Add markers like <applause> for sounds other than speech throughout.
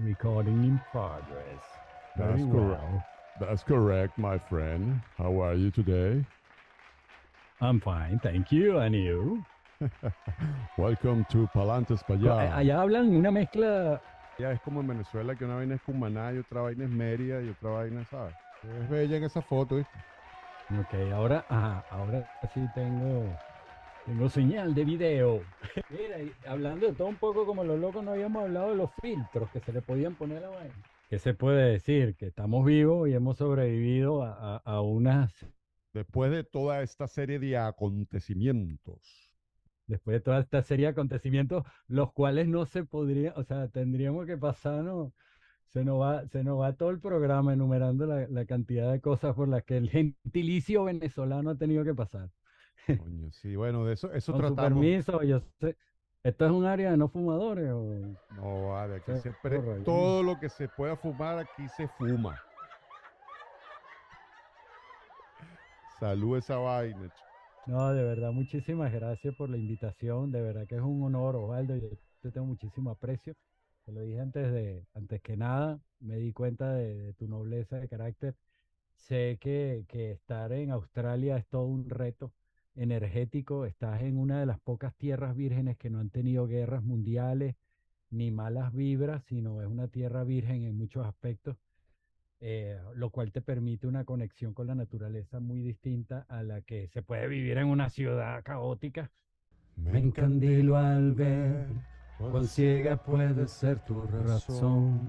Recording in progress. That's correct. well. That's correct, my friend. How are you today? I'm fine, thank you. And you? <laughs> Welcome to Palantes allá. eh, Allá hablan una mezcla. Ya es como en Venezuela que una vaina es Cumaná y otra vaina es Mérida y otra vaina, ¿sabes? Es bella en esa foto, ¿viste? Ok, ahora, ajá, ahora sí tengo, tengo señal de video. <laughs> Mira, y hablando de todo un poco como los locos, no habíamos hablado de los filtros que se le podían poner a la vaina. ¿Qué se puede decir? Que estamos vivos y hemos sobrevivido a, a- a unas, Después de toda esta serie de acontecimientos. después de toda esta serie de acontecimientos, los cuales no se podrían, o sea, tendríamos que pasarnos, se nos va, se nos va todo el programa enumerando la, la cantidad de cosas por las que el gentilicio venezolano ha tenido que pasar. Coño, sí, bueno, de eso, eso Con su tratamos. permiso, yo sé, ¿esto es un área de no fumadores o...? No, vale, aquí Sí, se pre- correcto. todo lo que se pueda fumar aquí se fuma. Salud esa vaina. No, de verdad, muchísimas gracias por la invitación, de verdad que es un honor, Osvaldo, yo te tengo muchísimo aprecio, te lo dije antes de, antes que nada, me di cuenta de, de tu nobleza de carácter, sé que, que estar en Australia es todo un reto energético, estás en una de las pocas tierras vírgenes que no han tenido guerras mundiales ni malas vibras, sino es una tierra virgen en muchos aspectos. eh, lo cual te permite una conexión con la naturaleza muy distinta a la que se puede vivir en una ciudad caótica. Me encandilo al ver cuán ciega puede ser tu razón.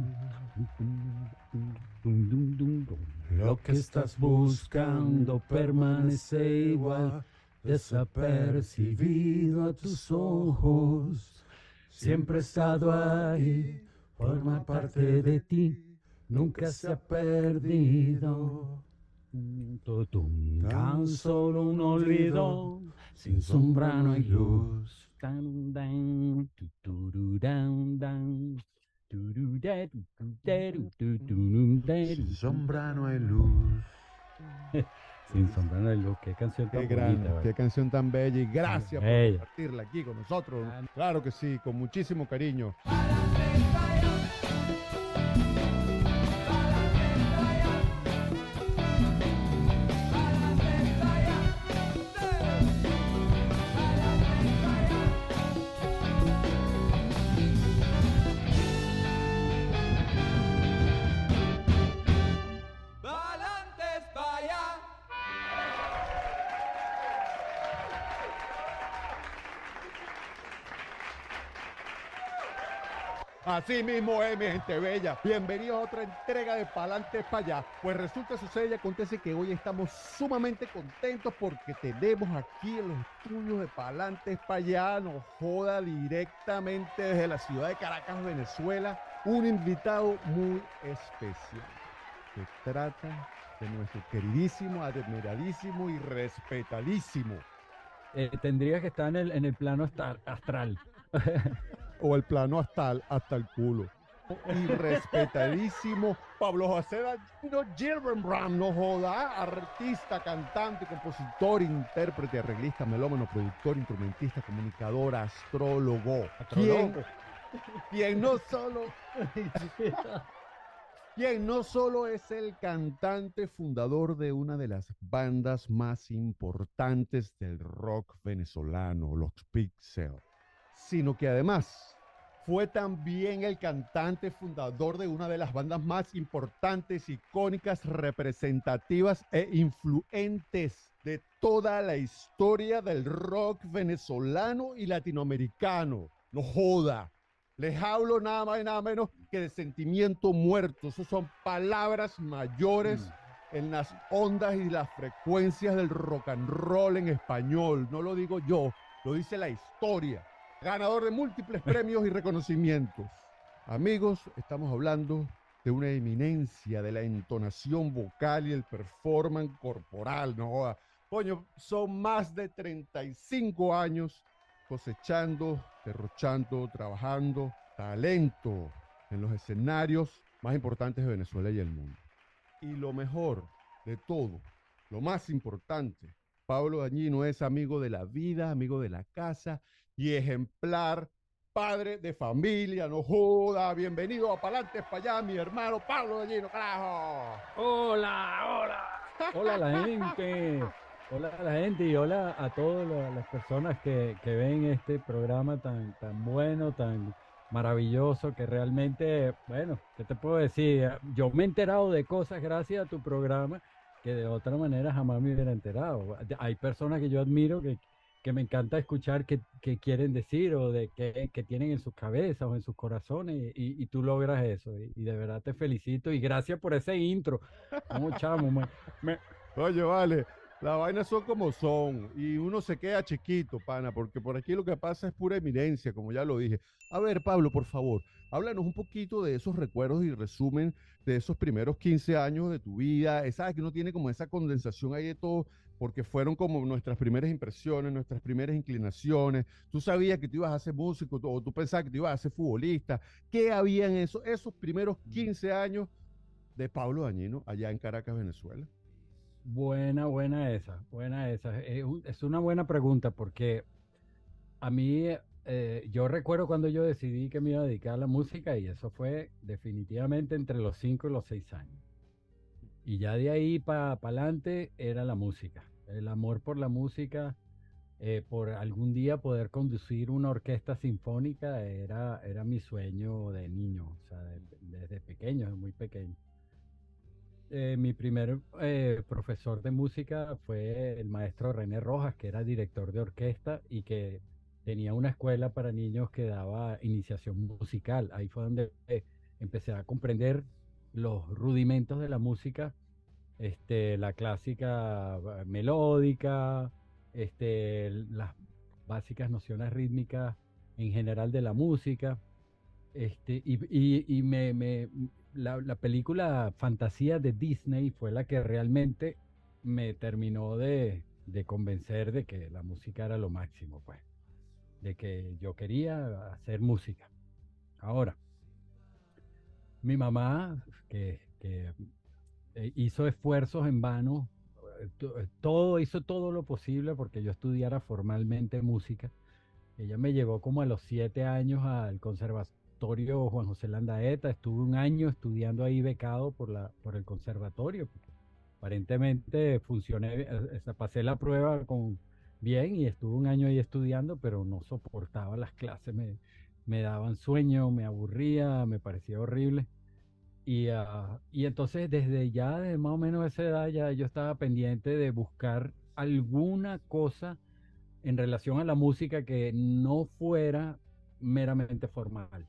Lo que estás buscando permanece igual, desapercibido a tus ojos. Siempre ha estado ahí, forma parte de ti, nunca se ha perdido. Tan solo un olvido, sin sombra no hay luz. Sin sombra no hay luz. <laughs> Sin sombra luz. Qué canción tan Qué gran, bonita, qué canción tan bella y gracias por compartirla aquí con nosotros. Claro que sí, con muchísimo cariño. Así mismo es, mi gente bella. Bienvenidos a otra entrega de Palantes para allá. Pues resulta, sucede y acontece que hoy estamos sumamente contentos porque tenemos aquí en los estudios de Palantes para allá, nos joda directamente desde la ciudad de Caracas, Venezuela, un invitado muy especial. Se trata de nuestro queridísimo, admiradísimo y respetadísimo, Eh, tendría que estar en el, en el plano astral. <laughs> o el plano hasta el, hasta el culo. Y respetadísimo <laughs> Pablo José Dañino Gilbenbram, no joda, artista, cantante, compositor, intérprete, arreglista, melómano, productor, instrumentista, comunicador, astrólogo. ¿Quién, quien no solo quien no solo es el cantante fundador de una de las bandas más importantes del rock venezolano, los Pixel, sino que además fue también el cantante fundador de una de las bandas más importantes, icónicas, representativas e influentes de toda la historia del rock venezolano y latinoamericano. No joda. Les hablo nada más y nada menos que de sentimiento muerto. Esas son palabras mayores en las ondas y las frecuencias del rock and roll en español. No lo digo yo, lo dice la historia. Ganador de múltiples premios y reconocimientos. Amigos, estamos hablando de una eminencia de la entonación vocal y el performance corporal. No joda. Coño, son más de 35 años cosechando, derrochando, trabajando talento en los escenarios más importantes de Venezuela y el mundo. Y lo mejor de todo, lo más importante, Pablo Dañino es amigo de la vida, amigo de la casa y ejemplar padre de familia, no joda. Bienvenido a Palantes para allá, mi hermano Pablo Gallino, carajo. Hola, hola. Hola la gente. Hola a la gente y hola a todas la- las personas que, que ven este programa tan, tan bueno, tan maravilloso, que realmente, bueno, ¿qué te puedo decir? Yo me he enterado de cosas gracias a tu programa que de otra manera jamás me hubiera enterado. Hay personas que yo admiro que, que me encanta escuchar que, quieren decir o de que, tienen en sus cabezas o en sus corazones y, y tú logras eso. Y, de verdad te felicito y gracias por ese intro. No, chamo, me- Oye, vale, las vainas son como son y uno se queda chiquito, pana, porque por aquí lo que pasa es pura eminencia, como ya lo dije. A ver, Pablo, por favor, háblanos un poquito de esos recuerdos y resumen de esos primeros 15 años de tu vida. Sabes que uno tiene como esa condensación ahí de todo, porque fueron como nuestras primeras impresiones, nuestras primeras inclinaciones. Tú sabías que tú ibas a ser músico o tú pensabas que tú ibas a ser futbolista. ¿Qué había en eso, esos primeros 15 años de Pablo Dañino allá en Caracas, Venezuela? Buena, buena esa, buena esa. Es una buena pregunta porque a mí, eh, yo recuerdo cuando yo decidí que me iba a dedicar a la música y eso fue definitivamente entre los 5 y los 6 años. Y ya de ahí para adelante era la música, el amor por la música, eh, por algún día poder conducir una orquesta sinfónica era, era mi sueño de niño, o sea, de- desde pequeño, muy pequeño. Eh, mi primer eh, profesor de música fue el maestro René Rojas, que era director de orquesta y que tenía una escuela para niños que daba iniciación musical. Ahí fue donde eh, empecé a comprender los rudimentos de la música, este, la clásica eh, melódica, este, las básicas nociones rítmicas en general de la música. Este, y, y- y me, me- la, la película Fantasía de Disney fue la que realmente me terminó de, de convencer de que la música era lo máximo, pues, de que yo quería hacer música. Ahora, mi mamá, que, que, hizo esfuerzos en vano, eh, eh, todo, hizo todo lo posible porque yo estudiara formalmente música. Ella me llevó como a los siete años al conservatorio Juan José Landaeta. Estuve un año estudiando ahí becado por la, por el conservatorio. Aparentemente funcioné, eh, eh, pasé la prueba con bien y estuve un año ahí estudiando, pero no soportaba las clases, me, me daban sueño, me aburría, me parecía horrible. Y, ah, y entonces desde ya, desde más o menos esa edad, ya yo estaba pendiente de buscar alguna cosa en relación a la música que no fuera meramente formal.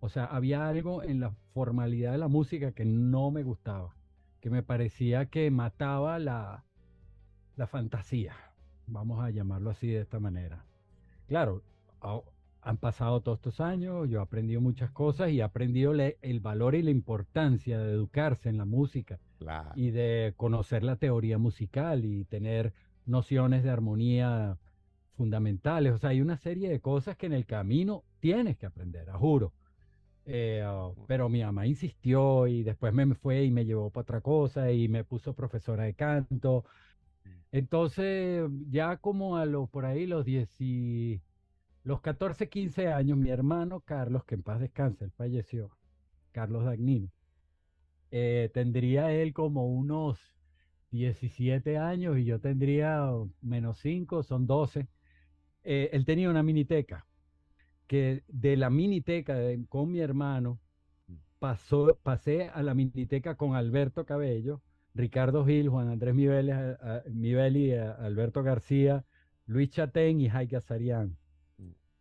O sea, había algo en la formalidad de la música que no me gustaba, que me parecía que mataba la, la fantasía, vamos a llamarlo así de esta manera. Claro, a- han pasado todos estos años, yo he aprendido muchas cosas y he aprendido el valor y la importancia de educarse en la música Claro. y de conocer la teoría musical y tener nociones de armonía fundamentales. O sea, hay una serie de cosas que en el camino tienes que aprender, a juro. Eh, ah, pero mi mamá insistió y después me fue y me llevó para otra cosa y me puso profesora de canto. Entonces, ya como a los por ahí los 10 y- los 14, 15 años, mi hermano Carlos, que en paz descanse, él falleció, Carlos Dagnino, eh, tendría él como unos 17 años y yo tendría menos 5, son 12. Eh, él tenía una miniteca, que de la miniteca con mi hermano pasó, pasé a la miniteca con Alberto Cabello, Ricardo Gil, Juan Andrés a- Alberto García, Luis Chatén y Jaique Azarián.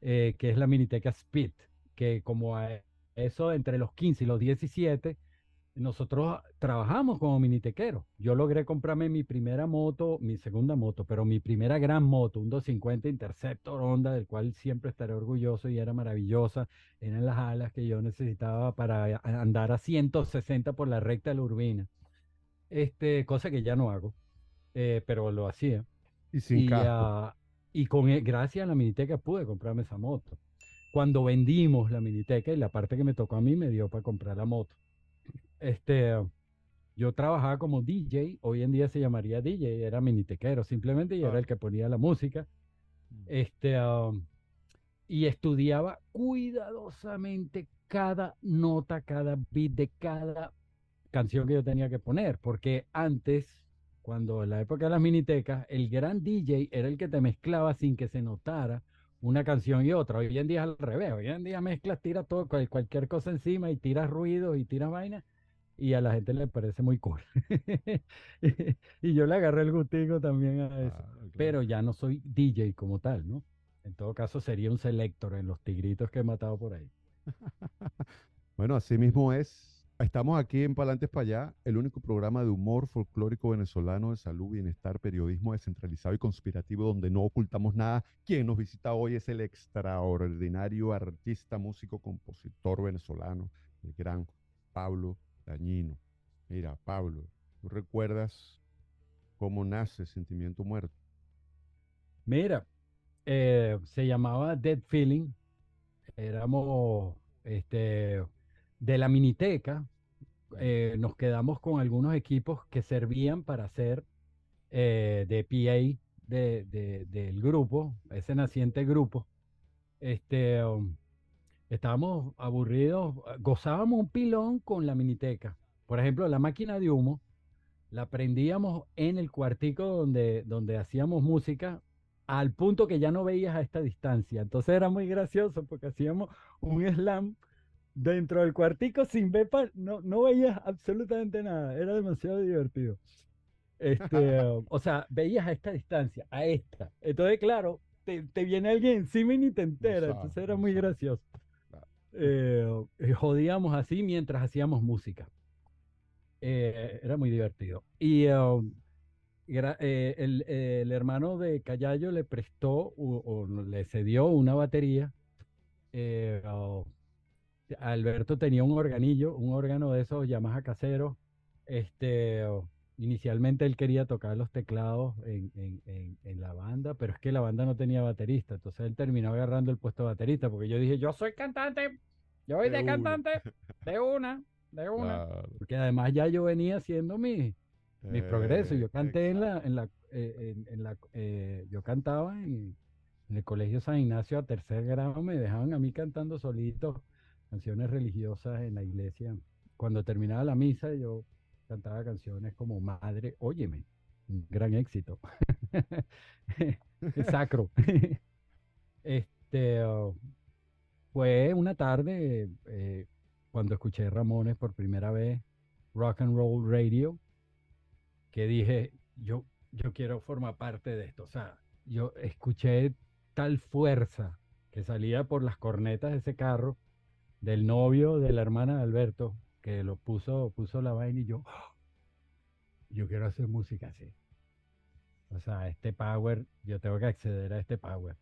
Eh, que es la miniteca Spit, que como eso entre los 15 y los 17, nosotros trabajamos como minitequeros. Yo logré comprarme mi primera moto, mi segunda moto, pero mi primera gran moto, un 250 Interceptor Honda, del cual siempre estaré orgulloso y era maravillosa. Eran las alas que yo necesitaba para andar a 160 por la recta de la urbina. Este, cosa que ya no hago, eh, pero lo hacía. Y sin Y, casco. ah, y con, e- gracias a la miniteca pude comprarme esa moto. Cuando vendimos la miniteca y la parte que me tocó a mí me dio para comprar la moto. Este, yo trabajaba como DJ, hoy en día se llamaría DJ, era minitequero simplemente y era el que ponía la música. Este, um, y estudiaba cuidadosamente cada nota, cada beat de cada canción que yo tenía que poner, porque antes, cuando en la época de las minitecas, el gran DJ era el que te mezclaba sin que se notara una canción y otra. Hoy en día es al revés, hoy en día mezclas, tiras todo, cualquier cosa encima y tiras ruido y tiras vaina y a la gente le parece muy cool. <laughs> y yo le agarré el gustico también a eso. Ah, claro. Pero ya no soy DJ como tal, ¿no? En todo caso sería un selector en los tigritos que he matado por ahí. <laughs> Bueno, así mismo es. Estamos aquí en Palantes para allá, el único programa de humor folclórico venezolano de salud, bienestar, periodismo descentralizado y conspirativo donde no ocultamos nada. Quien nos visita hoy es el extraordinario artista, músico, compositor venezolano, el gran Pablo Dañino. Mira, Pablo, ¿tú recuerdas cómo nace Sentimiento Muerto? Mira, eh, se llamaba Dead Feeling. Éramos este, de la miniteca. eh, nos quedamos con algunos equipos que servían para hacer eh, de PA de- de- del grupo, ese naciente grupo. Este, um, estábamos aburridos, gozábamos un pilón con la miniteca. Por ejemplo, la máquina de humo la prendíamos en el cuartico donde, donde hacíamos música al punto que ya no veías a esta distancia. Entonces era muy gracioso porque hacíamos un slam dentro del cuartico sin ver, pa- no, no veías absolutamente nada. Era demasiado divertido. Este, <laughs> o sea, veías a esta distancia, a esta. Entonces, claro, te, te viene alguien encima y ni te enteras. sabes, Entonces era no muy gracioso. Eh, eh, jodíamos así mientras hacíamos música. Eh, era muy divertido. Y um, gra- eh, el, el hermano de Callayo le prestó o, o le cedió una batería. eh, o- Alberto tenía un organillo, un órgano de esos Yamaha caseros. Este, inicialmente él quería tocar los teclados en, en- en- en la banda, pero es que la banda no tenía baterista. Entonces él terminó agarrando el puesto de baterista porque yo dije, yo soy cantante, yo voy De cantante, de <laughs> una, de una. Claro. Porque además ya yo venía haciendo mi, mi progreso. Eh, Yo canté en la, en la, eh, en, la, eh, yo cantaba en, en el colegio San Ignacio a tercer grado, me dejaban a mí cantando solito canciones religiosas en la iglesia. Cuando terminaba la misa, yo cantaba canciones como Madre, óyeme, un gran éxito. <laughs> Sacro. <laughs> Este, fue una tarde eh, cuando escuché Ramones por primera vez, Rock and Roll Radio, que dije, yo, yo quiero formar parte de esto. O sea, yo escuché tal fuerza que salía por las cornetas de ese carro del novio de la hermana de Alberto, que lo puso, puso la vaina y yo, "Ah, yo quiero hacer música así. O sea, este power, yo tengo que acceder a este power.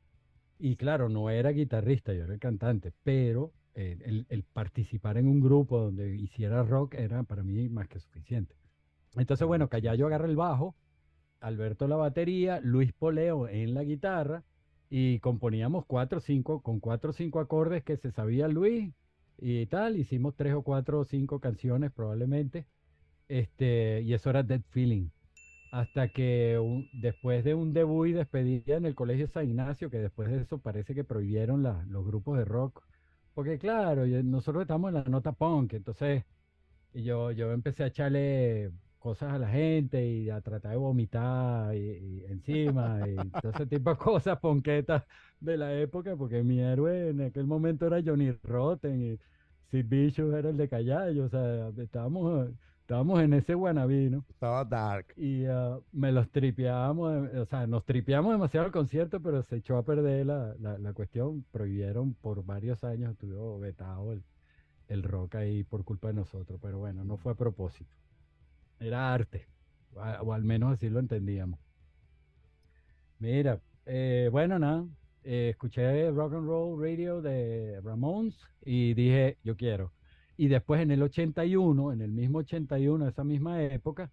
Y claro, no era guitarrista, yo era el cantante, pero el, participar en un grupo donde hiciera rock era para mí más que suficiente. Entonces, bueno, Callayo agarra el bajo, Alberto la batería, Luis Poleo en la guitarra y componíamos cuatro o cinco, con cuatro o cinco acordes que se sabía Luis y tal, hicimos tres o cuatro o cinco canciones probablemente, este, y eso era Dead Feeling. Hasta que un- después de un debut y despedida en el Colegio San Ignacio, que después de eso parece que prohibieron la- los grupos de rock, porque claro, nosotros estamos en la nota punk, entonces y yo, yo empecé a echarle cosas a la gente y a tratar de vomitar y, y encima y todo ese tipo de <laughs> cosas ponquetas de la época, porque mi héroe en aquel momento era Johnny Rotten y Sid Vicious era el de Callayo, o sea, estábamos, estábamos en ese wannabe, ¿no? Estaba dark. Y ah, me los tripeábamos, o sea, nos tripeamos demasiado el concierto, pero se echó a perder la, la, la cuestión. Prohibieron por varios años, estuvo vetado el, el rock ahí por culpa de nosotros, pero bueno, no fue a propósito. Era arte, o al menos así lo entendíamos. Mira, eh, bueno, nada, eh, escuché Rock and Roll Radio de Ramones y dije, yo quiero. Y después en el 81, en el mismo 81, esa misma época,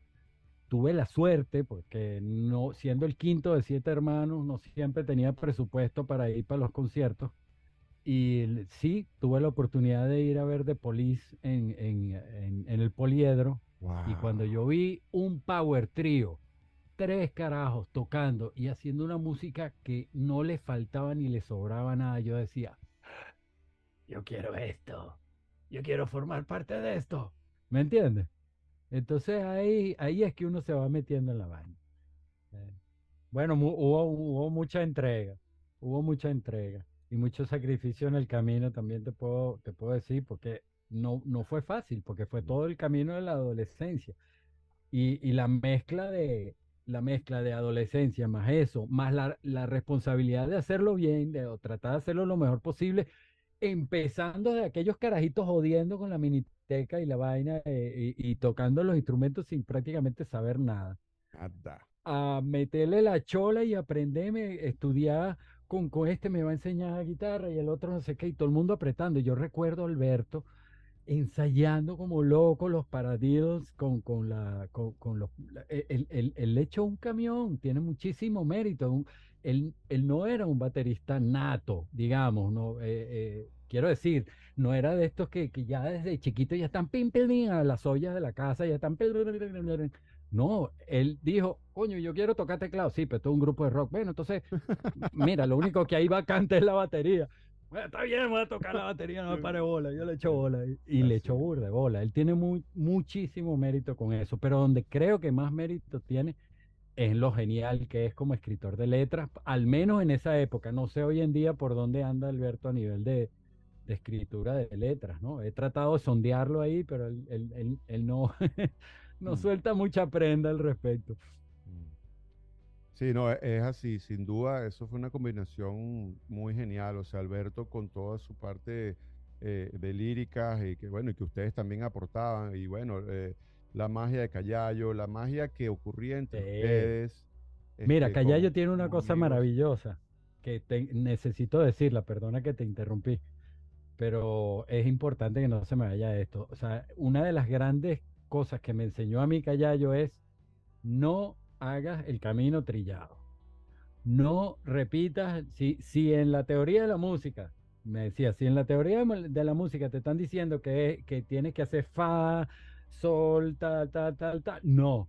tuve la suerte, porque no, siendo el quinto de siete hermanos, no siempre tenía presupuesto para ir para los conciertos. Y sí, tuve la oportunidad de ir a ver The Police en- en- en el Poliedro. Y cuando yo vi un power trío tres carajos tocando y haciendo una música que no le faltaba ni le sobraba nada. Yo decía, yo quiero esto, yo quiero formar parte de esto. ¿Me entiendes? Entonces ahí, ahí es que uno se va metiendo en la vaina. Eh, Bueno, hubo, hubo mucha entrega, hubo mucha entrega y mucho sacrificio en el camino, también te puedo, te puedo decir, porque no, no fue fácil, porque fue todo el camino de la adolescencia. Y, y la mezcla de, la mezcla de adolescencia más eso, más la, la responsabilidad de hacerlo bien, de tratar de hacerlo lo mejor posible, empezando de aquellos carajitos jodiendo con la miniteca y la vaina eh, y, y tocando los instrumentos sin prácticamente saber nada Nada. a meterle la chola y aprenderme, estudiar con, con este me va a enseñar guitarra y el otro no sé qué, y todo el mundo apretando. Yo recuerdo a Alberto ensayando como loco los paradidos con, con la, con, con los, e- el, el, el hecho un camión, tiene muchísimo mérito. un- él, él no era un baterista nato, digamos, no, eh, eh, quiero decir, no era de estos que, que ya desde chiquito ya están pim, a las ollas de la casa, ya están. No, él dijo, coño, yo quiero tocar teclado. Sí, pero es un grupo de rock. Bueno, entonces, mira, lo único que hay vacante es la batería. Bueno, está bien, voy a tocar la batería, no me pare bola. Yo le echo bola. Y, y le echo burda de bola. Él tiene muy, muchísimo mérito con eso. Pero donde creo que más mérito tiene es lo genial que es como escritor de letras, al menos en esa época. No sé hoy en día por dónde anda Alberto a nivel de, de escritura de letras, ¿no? He tratado de sondearlo ahí, pero él, él- él- él no, <laughs> no Mm. suelta mucha prenda al respecto. Sí, no, e- es así, sin duda, eso fue una combinación muy genial, o sea, Alberto con toda su parte eh, de líricas y que bueno, y que ustedes también aportaban, y bueno, eh, la magia de Callayo, la magia que ocurría entre Sí. ustedes. Mira, este, Callayo tiene una cosa amigos. maravillosa que te- necesito decirla, perdona que te interrumpí, pero es importante que no se me vaya esto. O sea, una de las grandes cosas que me enseñó a mí Callayo es no hagas el camino trillado. No repitas, si, si en la teoría de la música, me decía, si en la teoría de la música te están diciendo que, que tienes que hacer fa, sol, tal, tal, tal, tal, no.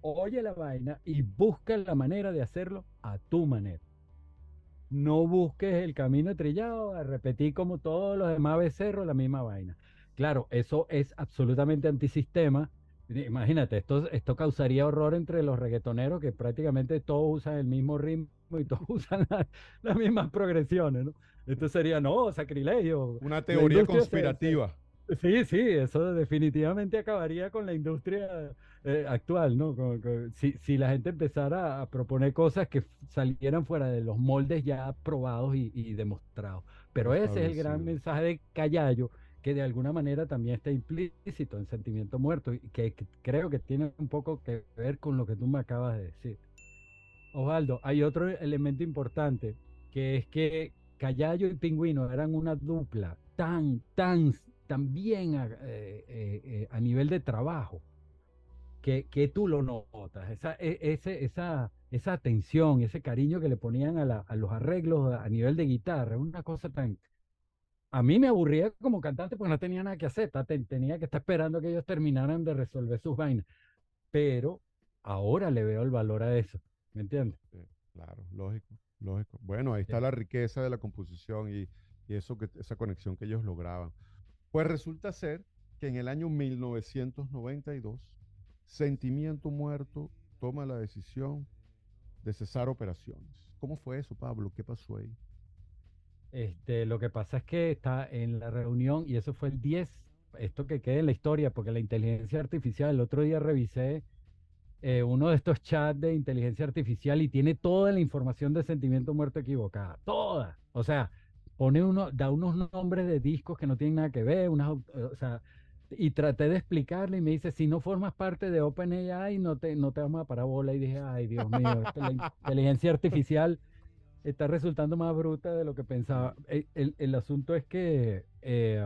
Oye la vaina y busca la manera de hacerlo a tu manera. No busques el camino trillado, a repetir como todos los demás becerros la misma vaina. Claro, eso es absolutamente antisistema. Imagínate, esto, esto causaría horror entre los reggaetoneros que prácticamente todos usan el mismo ritmo y <laughs> todos usan la- las mismas progresiones, ¿no? Esto sería, no, sacrilegio. Una teoría industria se- se- conspirativa. Sí, sí, eso definitivamente acabaría con la industria eh, actual, ¿no? Con- con- si, si la gente empezara a proponer cosas que salieran fuera de los moldes ya probados y, y demostrados. Pero ese es el gran mensaje de Callayo, que de alguna manera también está implícito en Sentimiento Muerto y que, creo que tiene un poco que ver con lo que tú me acabas de decir. Osvaldo, hay otro elemento importante, que es que Callayo y Pingüino eran una dupla tan, tan, tan bien a, eh, eh, eh, a nivel de trabajo, que, que tú lo notas, esa, e- esa, esa atención, ese cariño que le ponían a, la- a los arreglos a nivel de guitarra, una cosa tan... A mí me aburría como cantante porque no tenía nada que hacer, tenía que estar esperando que ellos terminaran de resolver sus vainas, pero ahora le veo el valor a eso, ¿me entiendes? Sí, claro, lógico, lógico. Bueno, ahí está Sí. la riqueza de la composición y, y eso que, esa conexión que ellos lograban. Pues resulta ser que en el año 1992, Sentimiento Muerto toma la decisión de cesar operaciones. ¿Cómo fue eso, Pablo? ¿Qué pasó ahí? Este, lo que pasa es que está en la reunión, y eso fue el 10, esto que quede en la historia, porque la inteligencia artificial, el otro día revisé eh, uno de estos chats de inteligencia artificial y tiene toda la información de sentimiento muerto equivocada, toda. O sea, pone uno, da unos nombres de discos que no tienen nada que ver, unas, eh, o sea, y traté de explicarle y me dice, si no formas parte de OpenAI, no te, no te vamos a parar bola. Y dije, ay, Dios mío, la <laughs> inteligencia artificial está resultando más bruta de lo que pensaba. El, el- el asunto es que eh,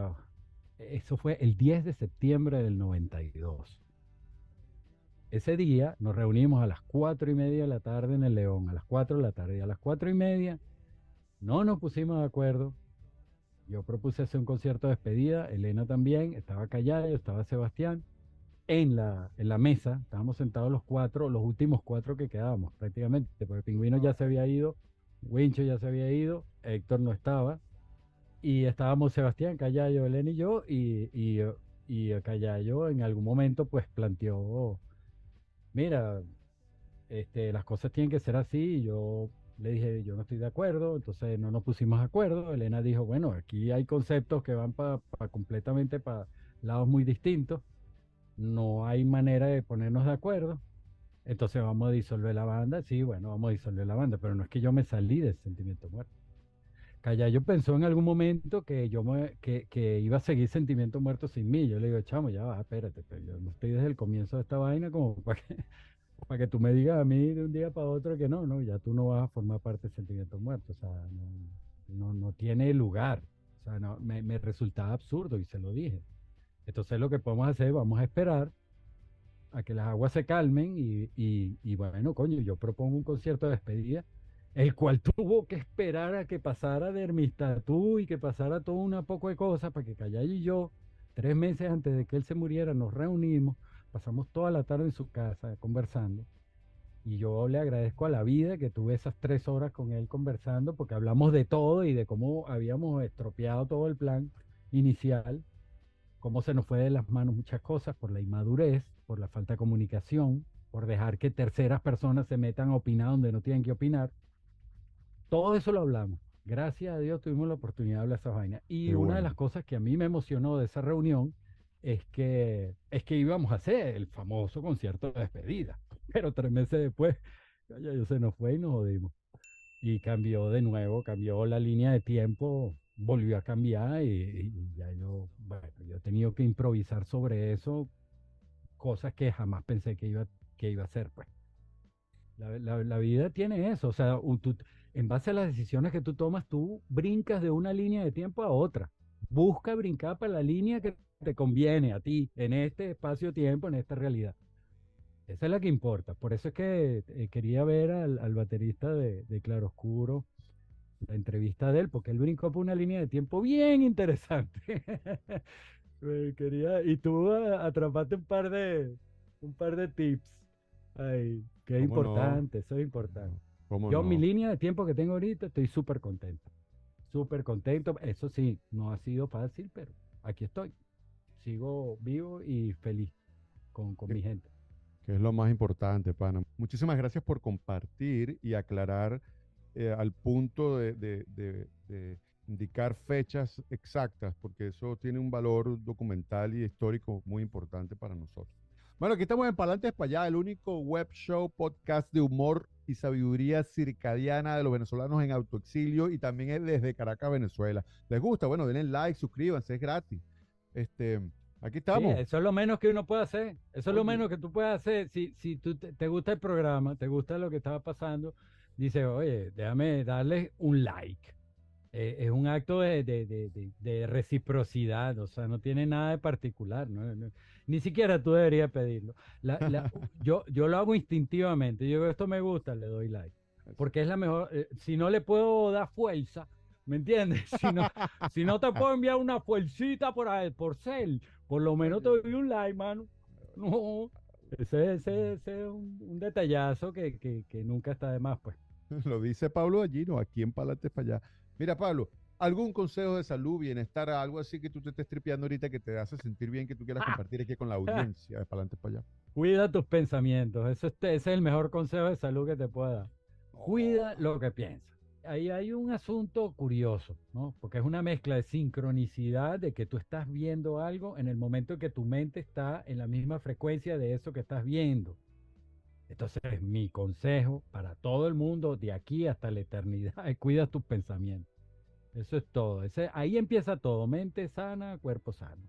eso fue el 10 de septiembre del 92. Ese día nos reunimos a las cuatro y media de la tarde en el León, a las 4 de la tarde. Y a las cuatro y media no nos pusimos de acuerdo. Yo propuse hacer un concierto de despedida, Elena también, estaba Callayo, estaba Sebastián. en la, en la mesa, estábamos sentados los cuatro, los últimos cuatro que quedábamos prácticamente, porque el pingüino ya se había ido, Wincho ya se había ido, Héctor no estaba, y estábamos Sebastián, Callayo, Elena y yo, y, y, y Callayo en algún momento pues planteó, mira, este, las cosas tienen que ser así, y yo le dije, yo no estoy de acuerdo, entonces no nos pusimos de acuerdo. Elena dijo, bueno, aquí hay conceptos que van para completamente para lados muy distintos, no hay manera de ponernos de acuerdo, entonces vamos a disolver la banda. Sí, bueno, vamos a disolver la banda, pero no es que yo me salí del sentimiento muerto. yo pensó en algún momento que yo me, que, que, iba a seguir sentimiento muerto sin mí. Yo le digo, chamo, ya va, espérate, pero yo no estoy desde el comienzo de esta vaina como <laughs> para que, para que tú me digas a mí de un día para otro que no, no, ya tú no vas a formar parte del sentimiento muerto, o sea, no, no, tiene lugar, o sea, no, me, me, resultaba absurdo y se lo dije. Entonces lo que podemos hacer, vamos a esperar a que las aguas se calmen y, y, bueno, coño, yo propongo un concierto de despedida, el cual <laughs> tuvo que esperar a que pasara de Hermistatú y que pasara todo una poco de cosas para que Callay y yo, tres meses antes de que él se muriera, nos reunimos pasamos toda la tarde en su casa conversando. Y yo le agradezco a la vida que tuve esas tres horas con él conversando, porque hablamos de todo y de cómo habíamos estropeado todo el plan inicial, cómo se nos fue de las manos muchas cosas por la inmadurez, por la falta de comunicación, por dejar que terceras personas se metan a opinar donde no tienen que opinar. Todo eso lo hablamos. Gracias a Dios tuvimos la oportunidad de hablar esa vaina. Y una de las cosas que a mí me emocionó de esa reunión es que, es que íbamos a hacer el famoso concierto de despedida. <laughs> Pero tres meses después, ya se nos fue y nos jodimos. Y cambió de nuevo, cambió la línea de tiempo, volvió a cambiar y, ya yo, bueno, yo he tenido que improvisar sobre eso, cosas que jamás pensé que iba, que iba a hacer, pues. La, la, vida tiene eso, o sea, en base a las decisiones que tú tomas, tú brincas de una línea de tiempo a otra. Busca brincar para la línea que te conviene a ti en este espacio-tiempo, en esta realidad. Esa es la que importa. Por eso es que eh, quería ver al, baterista de, de Claroscuro, la entrevista de él, porque él brincó por una línea de tiempo bien interesante. <laughs> quería, y tú atrapaste un par de, un par de tips. Ay, que es importante, eso es importante. Yo, mi línea de tiempo que tengo ahorita, estoy súper contento. Súper contento. Eso sí, no ha sido fácil, pero aquí estoy sigo vivo y feliz con, con mi gente. Que es lo más importante, pana. Muchísimas gracias por compartir y aclarar eh, al punto de, de, de, indicar fechas exactas, porque eso tiene un valor documental y histórico muy importante para nosotros. Bueno, aquí estamos en Palantes para allá, el único web show, podcast de humor y sabiduría circadiana de los venezolanos en autoexilio y también es desde Caracas, Venezuela. ¿Les gusta? Bueno, denle like, suscríbanse, es gratis. Este, aquí estamos. eso es lo menos que uno puede hacer. Eso es lo menos que tú puedes hacer. Si, si tú te, gusta el programa, te gusta lo que estaba pasando, dice, oye, déjame darle un like. Eh, es un acto de, de, de, reciprocidad, o sea, no tiene nada de particular. ni siquiera tú deberías pedirlo. <laughs> yo, yo lo hago instintivamente. Yo esto me gusta, le doy like. Porque es la mejor. Eh, si no le puedo dar fuerza, ¿Me entiendes? <laughs> Si no, si no te puedo enviar una fuercita por, ahí, por cel, por lo menos te doy un like, mano. No, ese, ese, ese es un, detallazo que, que, que, nunca está de más, pues. <laughs> Lo dice Pablo Allino, aquí en Palante para allá. Mira, Pablo, ¿algún consejo de salud, bienestar, algo así que tú te estés tripeando ahorita que te hace sentir bien, que tú quieras compartir aquí con la <laughs> audiencia de Palante para allá? Cuida tus pensamientos, Eso ese es el mejor consejo de salud que te pueda dar. Cuida lo que piensas ahí hay un asunto curioso, ¿no? Porque es una mezcla de sincronicidad, de que tú estás viendo algo en el momento en que tu mente está en la misma frecuencia de eso que estás viendo. Entonces, mi consejo para todo el mundo, de aquí hasta la eternidad, es <laughs> cuida tus pensamientos. Eso es todo. Ese, ahí empieza todo. Mente sana, cuerpo sano.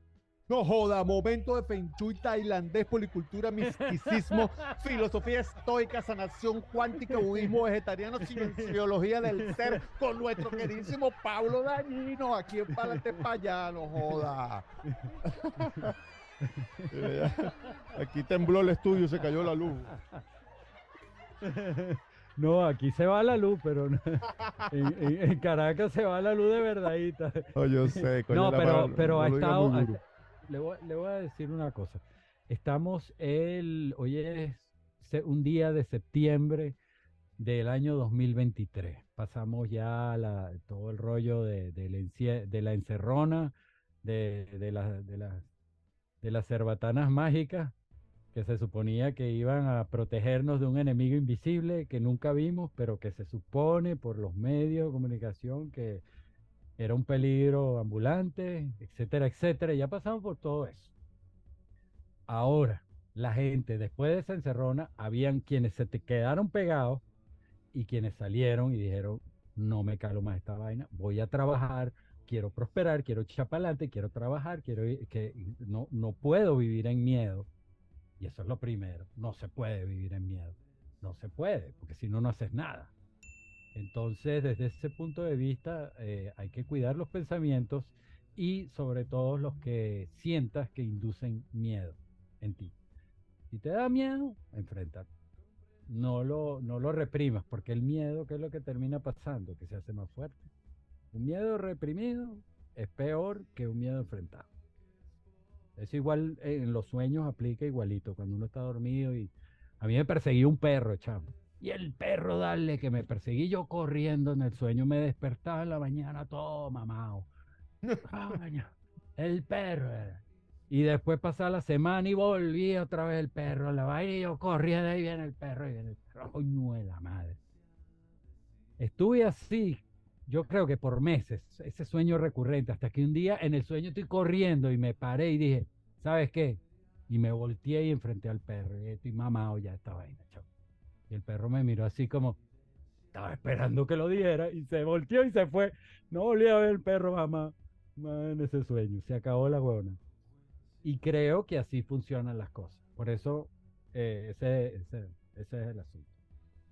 No joda, momento de Feng tailandés, policultura, misticismo, <laughs> filosofía estoica, sanación cuántica, budismo vegetariano, <laughs> cienciología del ser, con nuestro queridísimo Pablo Dañino, aquí en Palante para no <laughs> aquí tembló el estudio, se cayó la luz. <laughs> No, aquí se va la luz, pero <laughs> en, Caracas se va la luz de verdadita. No, yo sé. no, pero, pero ha estado, le voy, a decir una cosa. Estamos el, hoy es un día de septiembre del año 2023. Pasamos ya la- todo el rollo de, la encerrona, de, de, la- de las, las cerbatanas mágicas que se suponía que iban a protegernos de un enemigo invisible que nunca vimos, pero que se supone por los medios de comunicación que era un peligro ambulante, etcétera, etcétera. Ya pasamos por todo eso. Ahora, la gente, después de esa encerrona, habían quienes se quedaron pegados y quienes salieron y dijeron, no me calo más esta vaina, voy a trabajar, quiero prosperar, quiero echar adelante, quiero trabajar, quiero que no, no puedo vivir en miedo. Y eso es lo primero, no se puede vivir en miedo. No se puede, porque si no, no haces nada. Entonces, desde ese punto de vista, eh, hay que cuidar los pensamientos y sobre todo los que sientas que inducen miedo en ti. Si te da miedo, enfréntate. No lo, no lo reprimas, porque el miedo, ¿qué es lo que termina pasando? Que se hace más fuerte. Un miedo reprimido es peor que un miedo enfrentado. Es igual, en los sueños aplica igualito, cuando uno está dormido y a mí me perseguía un perro, chamo. Y el perro, dale, que me perseguí yo corriendo en el sueño, me despertaba en la mañana todo mamado. El perro era. Y después pasaba la semana y volvía otra vez el perro a la vaina y yo corría de ahí viene el perro y viene el perro. Coño de la madre. Estuve así, yo creo que por meses, ese sueño recurrente, hasta que un día en el sueño estoy corriendo y me paré y dije, ¿sabes qué? Y me volteé y enfrenté al perro. Y estoy mamado ya esta vaina, chao. Y el perro me miró así como, estaba esperando que lo diera y se volteó y se fue. No volví a ver el perro mamá, más en ese sueño. Se acabó la huevona. Y creo que así funcionan las cosas. Por eso, eh, ese, ese, ese es el asunto.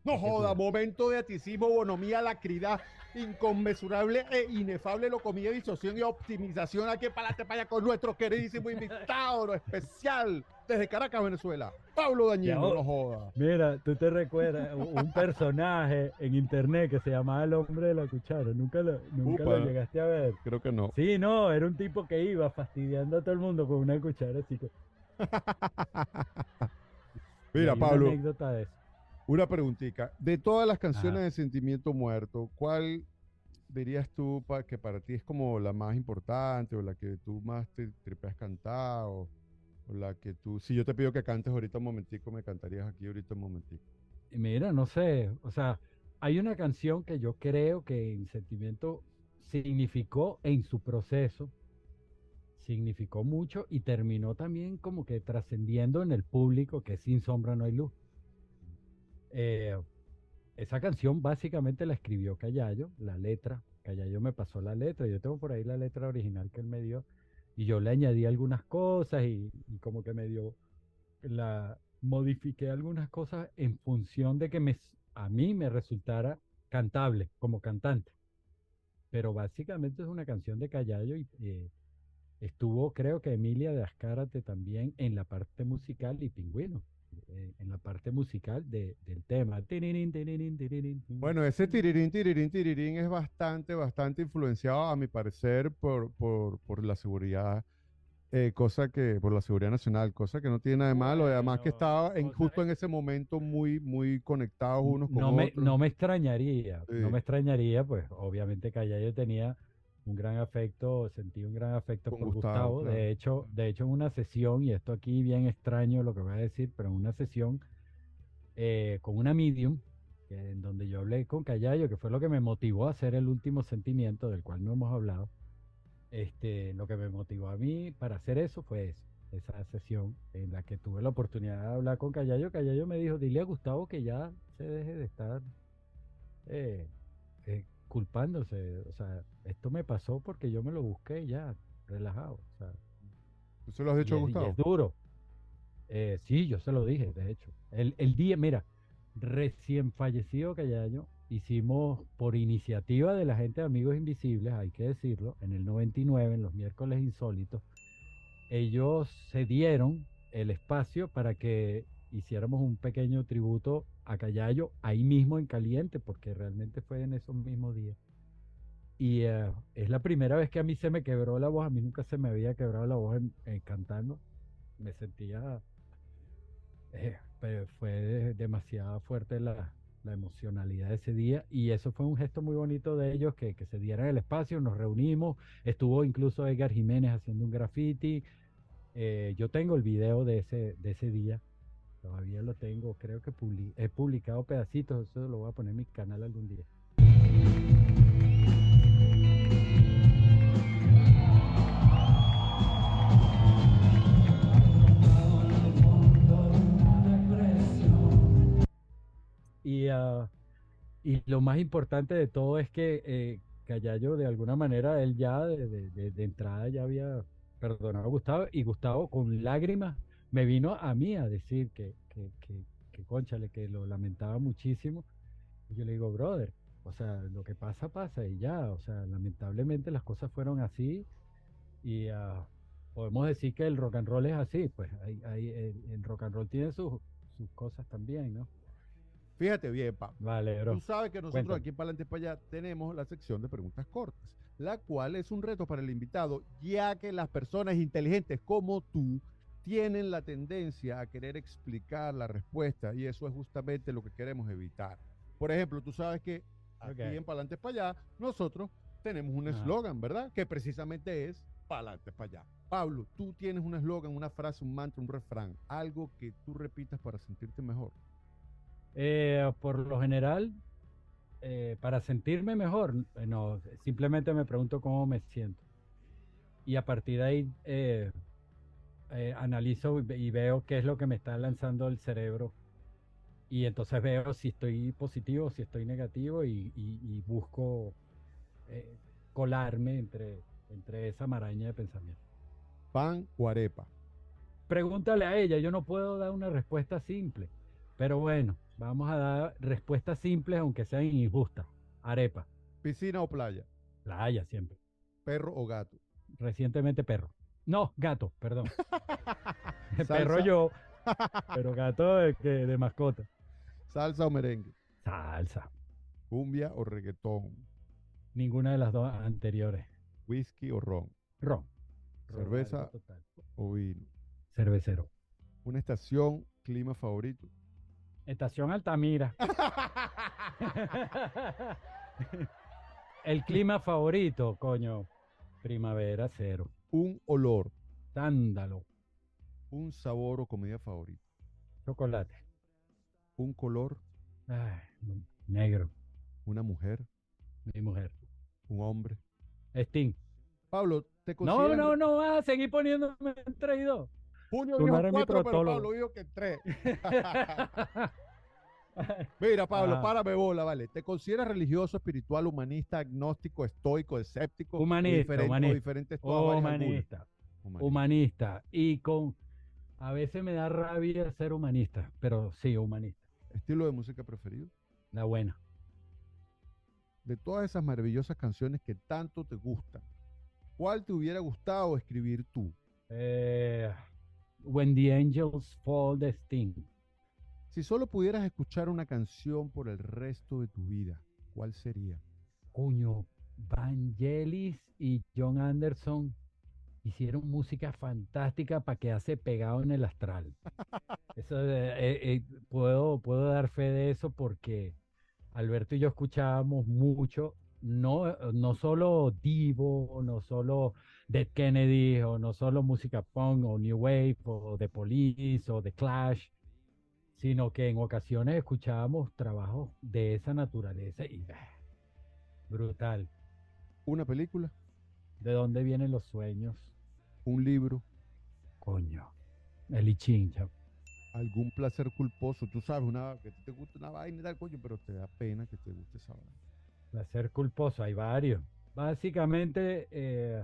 No joda, momento de aticismo, bonomía, lacridad, inconmensurable e inefable locomía, disociación y optimización. Aquí para para con nuestro queridísimo invitado especial desde Caracas, Venezuela. Pablo Dañino, no joda. Mira, tú te recuerdas un personaje en internet que se llamaba el hombre de la cuchara. Nunca lo, nunca lo llegaste a ver. Creo que no. Sí, no, era un tipo que iba fastidiando a todo el mundo con una cuchara. Así que, <laughs> Mira, hay una Pablo, anécdota de eso. Una preguntita. De todas las canciones Ajá. de Sentimiento Muerto, ¿cuál dirías tú pa- que para ti es como la más importante o la que tú más te tripeas cantar o, o la que tú... Si yo te pido que cantes ahorita un momentico, me cantarías aquí ahorita un momentico. Mira, no sé, o sea, hay una canción que yo creo que en Sentimiento significó en su proceso, significó mucho y terminó también como que trascendiendo en el público, que Sin Sombra No Hay Luz. Eh, esa canción básicamente la escribió Callayo, la letra. Callayo me pasó la letra, yo tengo por ahí la letra original que él me dio y yo le añadí algunas cosas y, como que me dio la modifiqué algunas cosas en función de que me, a mí me resultara cantable como cantante. Pero básicamente es una canción de Callayo y eh, estuvo, creo que Emilia de Azcárate también en la parte musical y Pingüino en la parte musical de- del tema. Bueno, ese tirirín, tirirín, tirirín es bastante, bastante influenciado, a mi parecer, por, por, por la seguridad, eh, cosa que, por la seguridad nacional, cosa que no tiene nada de malo, y además que Bueno, estaba en, justo en ese momento muy, muy conectados unos con no me, otros. no me extrañaría, Sí. no me extrañaría, pues obviamente Callayo tenía un gran afecto, sentí un gran afecto Con por Gustavo, Gustavo. claro. De hecho, de hecho en una sesión, y esto aquí bien extraño lo que voy a decir, pero en una sesión eh, con una medium, que- en donde yo hablé con Callayo, que fue lo que me motivó a hacer el último sentimiento, del cual no hemos hablado. Este, lo que me motivó a mí para hacer eso fue eso, esa sesión en la que tuve la oportunidad de hablar con Callayo. Callayo me dijo, dile a Gustavo que ya se deje de estar eh, eh, culpándose. O sea, esto me pasó porque yo me lo busqué ya, relajado. O sea, ¿Tú se lo has dicho a Gustavo? es duro. Eh, sí, yo se lo dije, de hecho. El, el día, mira, recién fallecido Callayo, hicimos por iniciativa de la gente de Amigos Invisibles, hay que decirlo, en el 99, en los miércoles insólitos, ellos cedieron el espacio para que hiciéramos un pequeño tributo a Callayo ahí mismo en Caliente, porque realmente fue en esos mismos días. Y eh, es la primera vez que a mí se me quebró la voz, a mí nunca se me había quebrado la voz en- cantando. me sentía, eh, pero fue de- demasiado fuerte la, la emocionalidad de ese día y eso fue un gesto muy bonito de ellos que, que se dieran el espacio, nos reunimos, estuvo incluso Edgar Jiménez haciendo un graffiti, eh, yo tengo el video de ese, de ese día, todavía lo tengo, creo que publi- he publicado pedacitos, eso lo voy a poner en mi canal algún día. Y, ah, y lo más importante de todo es que eh, Callayo, de alguna manera, él ya de- de entrada ya había perdonado a Gustavo y Gustavo con lágrimas me vino a mí a decir que, que, que, que cónchale, que lo lamentaba muchísimo. Y yo le digo, brother, o sea, lo que pasa, pasa y ya, o sea, lamentablemente las cosas fueron así y ah, podemos decir que el rock and roll es así, pues hay, hay, el, el rock and roll tiene sus, sus cosas también, ¿no? Fíjate bien, Pablo. Vale, bro. Tú sabes que nosotros cuéntame. aquí en Palante para allá tenemos la sección de preguntas cortas, la cual es un reto para el invitado, ya que las personas inteligentes como tú tienen la tendencia a querer explicar la respuesta y eso es justamente lo que queremos evitar. Por ejemplo, tú sabes que aquí Ok. en Palante para allá nosotros tenemos un eslogan, ¿verdad? Que precisamente es Palante para allá. Pablo, tú tienes un eslogan, una frase, un mantra, un refrán, algo que tú repitas para sentirte mejor. Eh, por lo general, eh, para sentirme mejor, eh, no, simplemente me pregunto cómo me siento. Y a partir de ahí eh, eh, analizo y, ve- y veo qué es lo que me está lanzando el cerebro. Y entonces veo si estoy positivo, si estoy negativo y, y- y busco eh, colarme entre, entre esa maraña de pensamientos. Pan o arepa. Pregúntale a ella, yo no puedo dar una respuesta simple, pero bueno, vamos a dar respuestas simples aunque sean injustas. Arepa, Piscina o playa. playa siempre. Perro o gato. Recientemente perro. No, gato, perdón. <laughs> perro yo, pero gato de, que- de mascota. Salsa o merengue. Salsa. Cumbia o reggaetón. Ninguna de las dos anteriores. Whisky o ron. Ron. Cerveza. Total. O vino. Cervecero. Una estación, clima favorito. Estación Altamira. <laughs> El clima favorito, coño. Primavera cero. Un olor. Sándalo. Un sabor o comida favorito. Chocolate. Un color. Ay, negro. Una mujer. Mi mujer. Un hombre. Sting. Pablo, ¿te No, no, no vas a seguir poniéndome en traidor. No dijo cuatro, pero. Pablo dijo que tres. <laughs> <laughs> <laughs> Mira, Pablo, Ah. párame bola, vale. ¿Te consideras religioso, espiritual, humanista, agnóstico, estoico, escéptico? Humanista, diferente- humanista. diferentes humanista. Humanista. Humanista. Y con. A veces me da rabia ser humanista, pero sí, humanista. ¿Estilo de música preferido? La buena. De todas esas maravillosas canciones que tanto te gustan, ¿cuál te hubiera gustado escribir tú? Eh, When the Angels Fall de Sting. Si solo pudieras escuchar una canción por el resto de tu vida, ¿cuál sería? Coño, Vangelis y John Anderson hicieron música fantástica para quedarse pegado en el astral. <laughs> Eso, de- eh, eh, puedo, puedo dar fe de eso porque Alberto y yo escuchábamos mucho, no, no solo Divo, no solo Dead Kennedy, o no solo música punk, o New Wave, o The Police, o The Clash, sino que en ocasiones escuchábamos trabajos de esa naturaleza y brutal. ¿Una película? ¿De dónde vienen los sueños? ¿Un libro? Coño. El I Ching, chavo. ¿Algún placer culposo? Tú sabes, una, que te gusta una vaina y tal, coño, pero te da pena que te guste esa vaina. Placer culposo, hay varios. Básicamente, eh,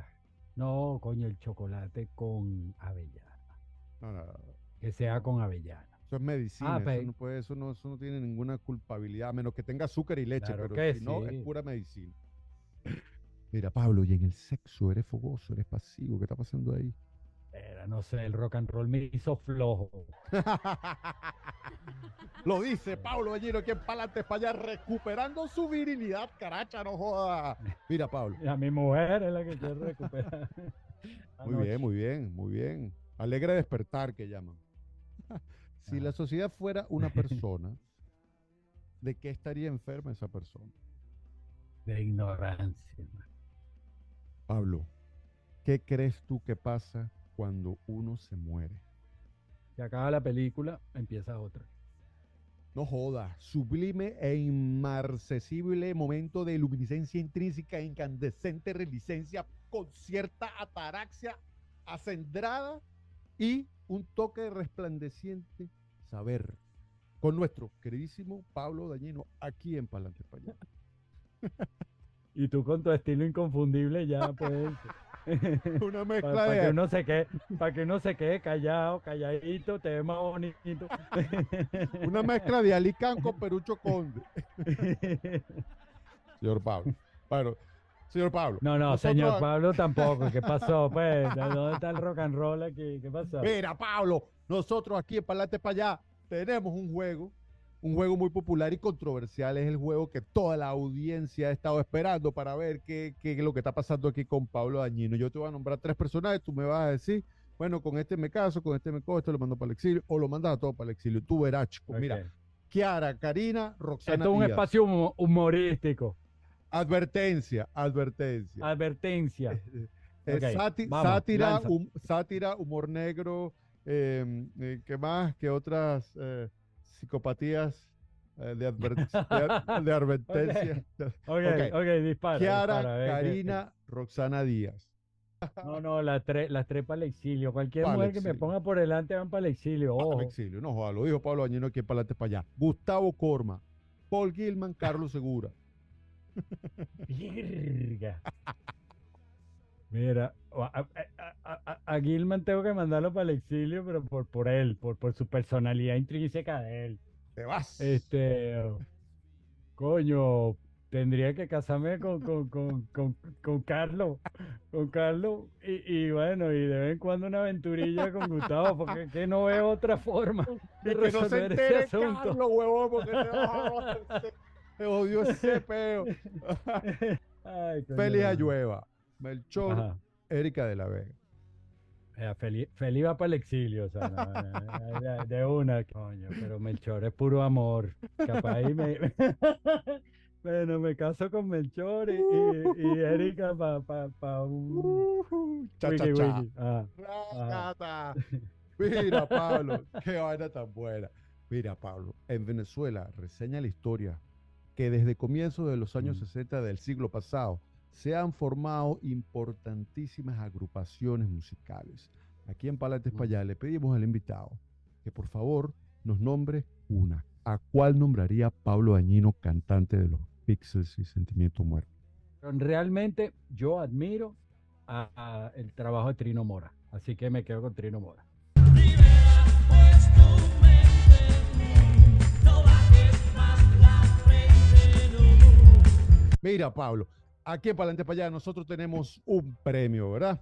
no, coño, el chocolate con avellana. No, no, no. Que sea con avellana. Eso es medicina, Ah, eso, no puede, eso, no, eso no tiene ninguna culpabilidad, a menos que tenga azúcar y leche, Claro pero si no, es pura medicina. <clears throat> Mira, Pablo, y en el sexo, ¿eres fogoso, eres pasivo? ¿Qué está pasando ahí? Era, no sé, el rock and roll me hizo flojo. <laughs> Lo dice Pablo Ballero, que para adelante, para allá, recuperando su virilidad, caracha, no joda. Mira, Pablo. Y <laughs> a mi mujer es la que quiero recuperar. <laughs> Muy bien, muy bien, muy bien. Alegre despertar que llaman. Si la sociedad fuera una <laughs> persona, ¿de qué estaría enferma esa persona? De ignorancia. Pablo, ¿qué crees tú que pasa cuando uno se muere? Se acaba la película, empieza otra. No joda, sublime e inmarcesible momento de luminiscencia intrínseca, incandescente relicencia con cierta ataraxia acendrada y un toque resplandeciente saber. Con nuestro queridísimo Pablo Dañino, aquí en Palante España. Y tú con tu estilo inconfundible ya puedes. <laughs> Una mezcla Para que de. uno se quede, para que uno se quede callado, calladito, te ve más bonito. <laughs> Una mezcla de Alicán con Perucho Conde. <laughs> Señor Pablo. Bueno, señor Pablo. No, no, nosotros señor Pablo tampoco. ¿Qué pasó, <laughs> pues? ¿De ¿Dónde está el rock and roll aquí? ¿Qué pasó? Mira, Pablo, nosotros aquí en Palante para allá tenemos un juego, un juego muy popular y controversial. Es el juego que toda la audiencia ha estado esperando para ver qué, qué es lo que está pasando aquí con Pablo Dañino. Yo te voy a nombrar tres personajes, tú me vas a decir, bueno, con este me caso, con este me cojo, este lo mando para el exilio, o lo mandas a todo para el exilio. Tú verás, chico. Mira. Kiara, Karina, Roxana Esto es un Díaz. espacio humo- humorístico. Advertencia, advertencia. Advertencia. <laughs> Eh, Ok, sáti- vamos, sátira, hum- sátira, humor negro, eh, eh, ¿qué más? ¿Qué otras eh, psicopatías eh, de, adver- <laughs> de- de advertencia? <laughs> Ok, Ok. ok, dispara. Kiara, dispara, ve que- Karina, Roxana Díaz. No, no, las tres, las tres para el exilio. Cualquier mujer que me ponga por delante van para el exilio. Para el Ojo. exilio, no joda, lo dijo Pablo Dañino aquí para adelante para allá. Gustavo Corma, Paul Gilman, Carlos Segura. Virga. Mira, a, a- a- Gilman tengo que mandarlo para el exilio, pero por, por él, por, por su personalidad intrínseca de él. Te vas. Este, coño, tendría que casarme con, con, con, con, con Carlos, con Carlos, y, y bueno, y de vez en cuando una aventurilla con Gustavo, porque es que no veo otra forma de Y que no se resolver ese asunto. Carlos, huevón, porque odió ese peo. <laughs> Ay, madre. Ayueva, Melchor, Ajá. Erika de la Vega. Feli, Feli va para el exilio, o sea, no, de, una, coño, pero Melchor es puro amor. Capaz ahí me, <laughs> bueno, me caso con Melchor y, y, y Erika para pa, pa un Uh, cha, cha, wiki cha. wiki. Racata. <laughs> Mira, Pablo, qué vaina tan buena. Mira, Pablo, en Venezuela reseña la historia que desde comienzos de los años Mm. 60 del siglo pasado se han formado importantísimas agrupaciones musicales. Aquí en Palates Mm. Payá le pedimos al invitado que por favor nos nombre una. ¿A cuál nombraría Pablo Dañino, cantante de los Pixels y Sentimiento Muerto? realmente yo admiro a, a el trabajo de Trino Mora, así que me quedo con Trino Mora. Mira, Pablo, aquí en Palante para allá nosotros tenemos un premio, ¿verdad?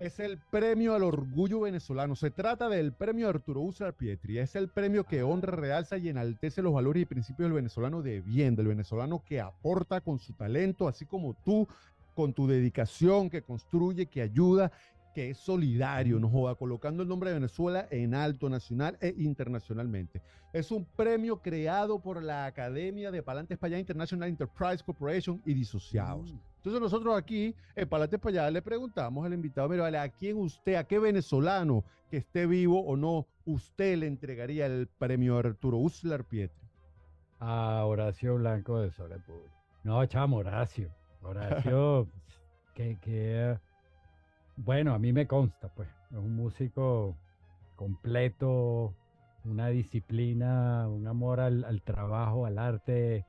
Es el premio al orgullo venezolano. Se trata del premio Arturo Uslar Pietri. Es el premio que honra, realza y enaltece los valores y principios del venezolano de bien, del venezolano que aporta con su talento, así como tú, con tu dedicación, que construye, que ayuda, que es solidario, no joda, colocando el nombre de Venezuela en alto nacional e internacionalmente. Es un premio creado por la Academia de Palantes Payá International Enterprise Corporation y disociados. Mm. Entonces nosotros aquí en Palate para allá le preguntamos al invitado, mira, vale, ¿a quién usted, a qué venezolano que esté vivo o no, usted le entregaría el premio Arturo Uslar Pietri? a Horacio Blanco de Sol Público. No, chamo, Horacio. Horacio, <laughs> que, que, bueno, a mí me consta, pues, es un músico completo, una disciplina, un amor al, al trabajo, al arte,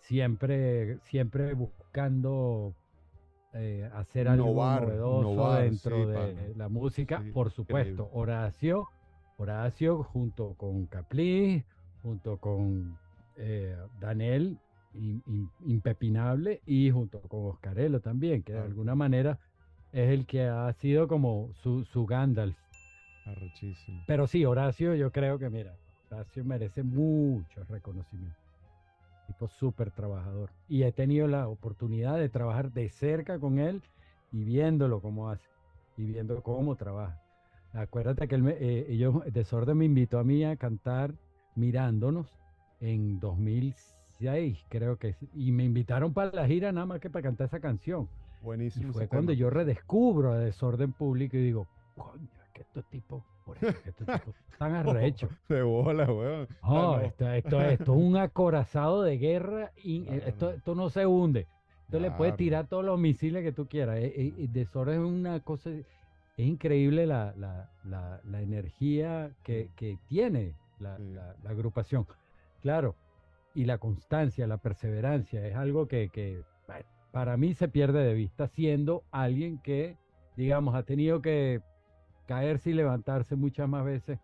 siempre, siempre buscando eh, hacer algo novedoso innovar, dentro sí, de pana. la música, Sí, por supuesto. increíble. Horacio, Horacio junto con Capli, junto con eh, Daniel, in- in- impepinable, y junto con Oscarelo también, que de alguna manera es el que ha sido como su, su Gandalf. Arrechísimo. Pero sí, Horacio, yo creo que, mira, Horacio merece mucho reconocimiento. Tipo súper trabajador. Y he tenido la oportunidad de trabajar de cerca con él y viéndolo cómo hace y viendo cómo trabaja. Acuérdate que él me- eh, ellos, Desorden me invitó a mí a cantar mirándonos en 2006, creo que y me invitaron para la gira nada más que para cantar esa canción. Y Buenísimo. fue ese cuando tema. yo redescubro a Desorden Público y digo, coño, es que estos tipos, por eso es que estos tipos <laughs> están arrechos. <laughs> De bola, weón. Ah, no. esto, esto, esto es un acorazado de guerra y eh, Claro. esto, esto no se hunde. Esto le puedes Claro. tirar todos los misiles que tú quieras. Eh, eh, y Desorden es una cosa, es increíble la, la, la, la energía que, que tiene la, Sí. la- la agrupación. Claro, y la constancia, la perseverancia, es algo que, que, bueno, para mí se pierde de vista siendo alguien que, digamos, ha tenido que caerse y levantarse muchas más veces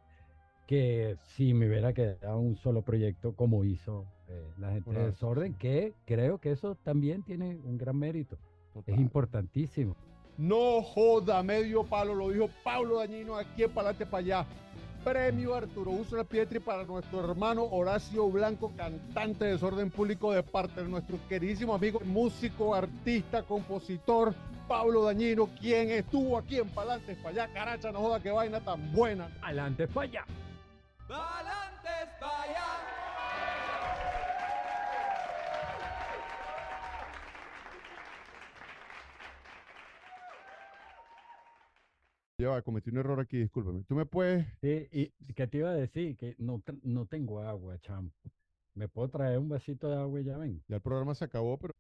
que si me hubiera quedado un solo proyecto como hizo eh, la gente de Desorden, sí. que creo que eso también tiene un gran mérito. Es Total. importantísimo. No joda, medio palo, lo dijo Pablo Dañino aquí en Palante para allá. Premio Arturo Uso Pietri para nuestro hermano Horacio Blanco, cantante de desorden público de parte de nuestro queridísimo amigo, músico, artista, compositor, Pablo Dañino, quien estuvo aquí en Palante para allá. Caracha, no joda, qué vaina tan buena. Adelante para allá. Pa'lantes pa' allá. Ya va, cometí un error aquí, discúlpeme. ¿Tú me puedes Sí, y que te iba a decir que no, no tengo agua, chamo. ¿Me puedo traer un vasito de agua y ya ven? Ya el programa se acabó, pero